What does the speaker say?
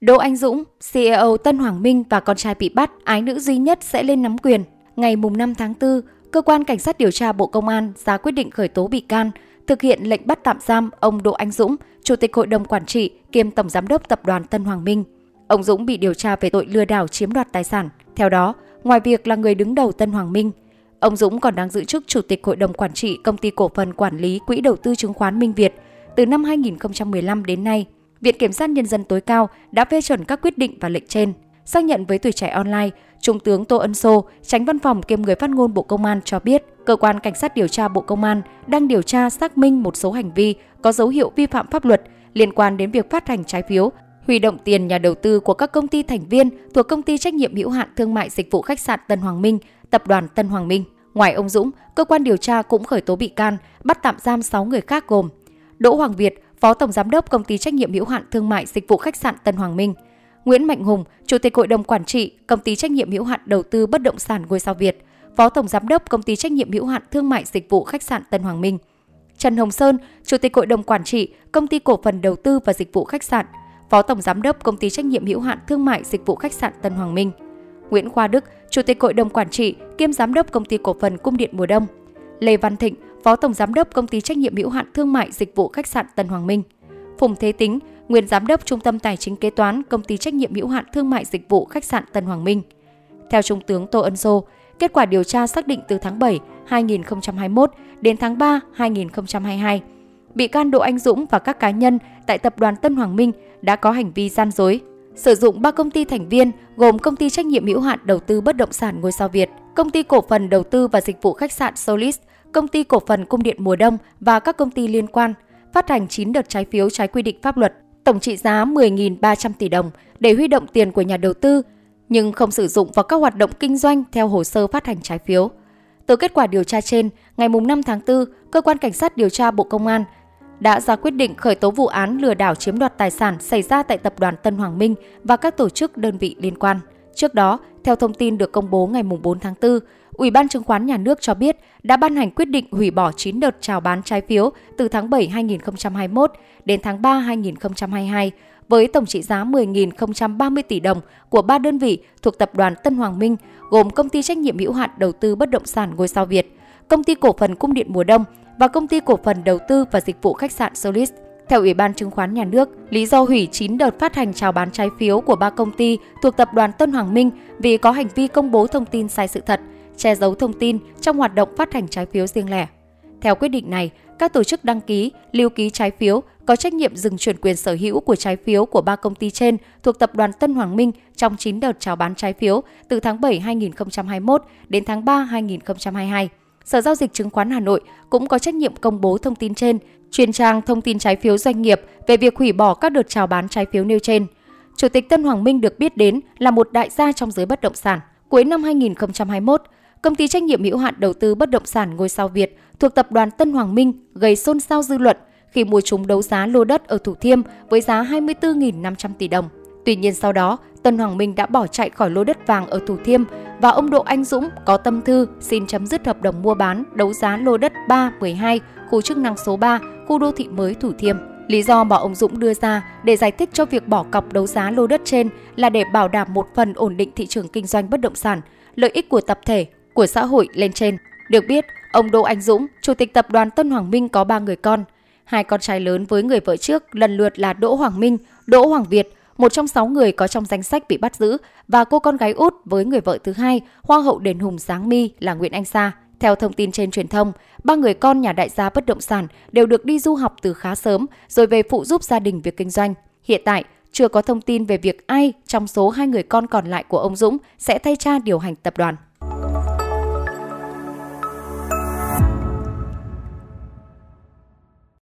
Đỗ Anh Dũng, CEO Tân Hoàng Minh và con trai bị bắt, ái nữ duy nhất sẽ lên nắm quyền. Ngày 5 tháng 4, Cơ quan Cảnh sát điều tra Bộ Công an ra quyết định khởi tố bị can, thực hiện lệnh bắt tạm giam ông Đỗ Anh Dũng, Chủ tịch Hội đồng Quản trị kiêm Tổng Giám đốc Tập đoàn Tân Hoàng Minh. Ông Dũng bị điều tra về tội lừa đảo chiếm đoạt tài sản. Theo đó, ngoài việc là người đứng đầu Tân Hoàng Minh, ông Dũng còn đang giữ chức Chủ tịch Hội đồng Quản trị Công ty Cổ phần Quản lý Quỹ đầu tư chứng khoán Minh Việt từ năm 2015 đến nay. Viện Kiểm sát Nhân dân tối cao đã phê chuẩn các quyết định và lệnh trên. Xác nhận với tuổi trẻ online, Trung tướng Tô Ân Sô, tránh văn phòng kiêm người phát ngôn Bộ Công an cho biết, cơ quan cảnh sát điều tra Bộ Công an đang điều tra xác minh một số hành vi có dấu hiệu vi phạm pháp luật liên quan đến việc phát hành trái phiếu, huy động tiền nhà đầu tư của các công ty thành viên thuộc công ty trách nhiệm hữu hạn thương mại dịch vụ khách sạn Tân Hoàng Minh, tập đoàn Tân Hoàng Minh. Ngoài ông Dũng, cơ quan điều tra cũng khởi tố bị can, bắt tạm giam 6 người khác gồm Đỗ Hoàng Việt, Phó Tổng Giám đốc Công ty Trách nhiệm hữu hạn Thương mại Dịch vụ Khách sạn Tân Hoàng Minh, Nguyễn Mạnh Hùng, Chủ tịch Hội đồng Quản trị Công ty Trách nhiệm hữu hạn Đầu tư Bất động sản Ngôi sao Việt, Phó Tổng Giám đốc Công ty Trách nhiệm hữu hạn Thương mại Dịch vụ Khách sạn Tân Hoàng Minh, Trần Hồng Sơn, Chủ tịch Hội đồng Quản trị Công ty Cổ phần Đầu tư và Dịch vụ Khách sạn, Phó Tổng Giám đốc Công ty Trách nhiệm hữu hạn Thương mại Dịch vụ Khách sạn Tân Hoàng Minh, Nguyễn Khoa Đức, Chủ tịch Hội đồng Quản trị kiêm Giám đốc Công ty Cổ phần Cung điện Mùa Đông, Lê Văn Thịnh, Phó Tổng Giám đốc Công ty Trách nhiệm hữu hạn Thương mại Dịch vụ Khách sạn Tân Hoàng Minh, Phùng Thế Tính, nguyên Giám đốc Trung tâm Tài chính Kế toán Công ty Trách nhiệm hữu hạn Thương mại Dịch vụ Khách sạn Tân Hoàng Minh. Theo Trung tướng Tô Ân Sô, kết quả điều tra xác định từ tháng 7 2021 đến tháng 3 2022, bị can Đỗ Anh Dũng và các cá nhân tại tập đoàn Tân Hoàng Minh đã có hành vi gian dối, sử dụng ba công ty thành viên gồm công ty trách nhiệm hữu hạn đầu tư bất động sản ngôi sao Việt, công ty cổ phần đầu tư và dịch vụ khách sạn Solis, công ty cổ phần cung điện mùa đông và các công ty liên quan, phát hành 9 đợt trái phiếu trái quy định pháp luật, tổng trị giá 10.300 tỷ đồng để huy động tiền của nhà đầu tư, nhưng không sử dụng vào các hoạt động kinh doanh theo hồ sơ phát hành trái phiếu. Từ kết quả điều tra trên, ngày 5 tháng 4, Cơ quan Cảnh sát điều tra Bộ Công an đã ra quyết định khởi tố vụ án lừa đảo chiếm đoạt tài sản xảy ra tại tập đoàn Tân Hoàng Minh và các tổ chức đơn vị liên quan. Trước đó, theo thông tin được công bố ngày 4 tháng 4, Ủy ban chứng khoán nhà nước cho biết đã ban hành quyết định hủy bỏ 9 đợt chào bán trái phiếu từ tháng 7 2021 đến tháng 3 2022 với tổng trị giá 10.030 tỷ đồng của ba đơn vị thuộc tập đoàn Tân Hoàng Minh gồm công ty trách nhiệm hữu hạn đầu tư bất động sản Ngôi sao Việt, công ty cổ phần Cung điện mùa đông và công ty cổ phần đầu tư và dịch vụ khách sạn Solis. Theo Ủy ban Chứng khoán Nhà nước, lý do hủy 9 đợt phát hành chào bán trái phiếu của ba công ty thuộc tập đoàn Tân Hoàng Minh vì có hành vi công bố thông tin sai sự thật, che giấu thông tin trong hoạt động phát hành trái phiếu riêng lẻ. Theo quyết định này, các tổ chức đăng ký, lưu ký trái phiếu có trách nhiệm dừng chuyển quyền sở hữu của trái phiếu của ba công ty trên thuộc tập đoàn Tân Hoàng Minh trong 9 đợt chào bán trái phiếu từ tháng 7 2021 đến tháng 3 2022. Sở Giao dịch Chứng khoán Hà Nội cũng có trách nhiệm công bố thông tin trên, truyền trang thông tin trái phiếu doanh nghiệp về việc hủy bỏ các đợt chào bán trái phiếu nêu trên. Chủ tịch Tân Hoàng Minh được biết đến là một đại gia trong giới bất động sản. Cuối năm 2021, công ty trách nhiệm hữu hạn đầu tư bất động sản ngôi sao Việt thuộc tập đoàn Tân Hoàng Minh gây xôn xao dư luận khi mua chúng đấu giá lô đất ở Thủ Thiêm với giá 24.500 tỷ đồng. Tuy nhiên sau đó, Tân Hoàng Minh đã bỏ chạy khỏi lô đất vàng ở Thủ Thiêm và ông Đỗ Anh Dũng có tâm thư xin chấm dứt hợp đồng mua bán đấu giá lô đất 312 khu chức năng số 3, khu đô thị mới Thủ Thiêm. Lý do mà ông Dũng đưa ra để giải thích cho việc bỏ cọc đấu giá lô đất trên là để bảo đảm một phần ổn định thị trường kinh doanh bất động sản, lợi ích của tập thể, của xã hội lên trên. Được biết, ông Đỗ Anh Dũng, chủ tịch tập đoàn Tân Hoàng Minh có 3 người con. Hai con trai lớn với người vợ trước lần lượt là Đỗ Hoàng Minh, Đỗ Hoàng Việt, một trong sáu người có trong danh sách bị bắt giữ, và cô con gái út với người vợ thứ hai, Hoa hậu đền hùng Giáng Mi là Nguyễn Anh Sa. Theo thông tin trên truyền thông, ba người con nhà đại gia bất động sản đều được đi du học từ khá sớm rồi về phụ giúp gia đình việc kinh doanh. Hiện tại, chưa có thông tin về việc ai trong số hai người con còn lại của ông Dũng sẽ thay cha điều hành tập đoàn.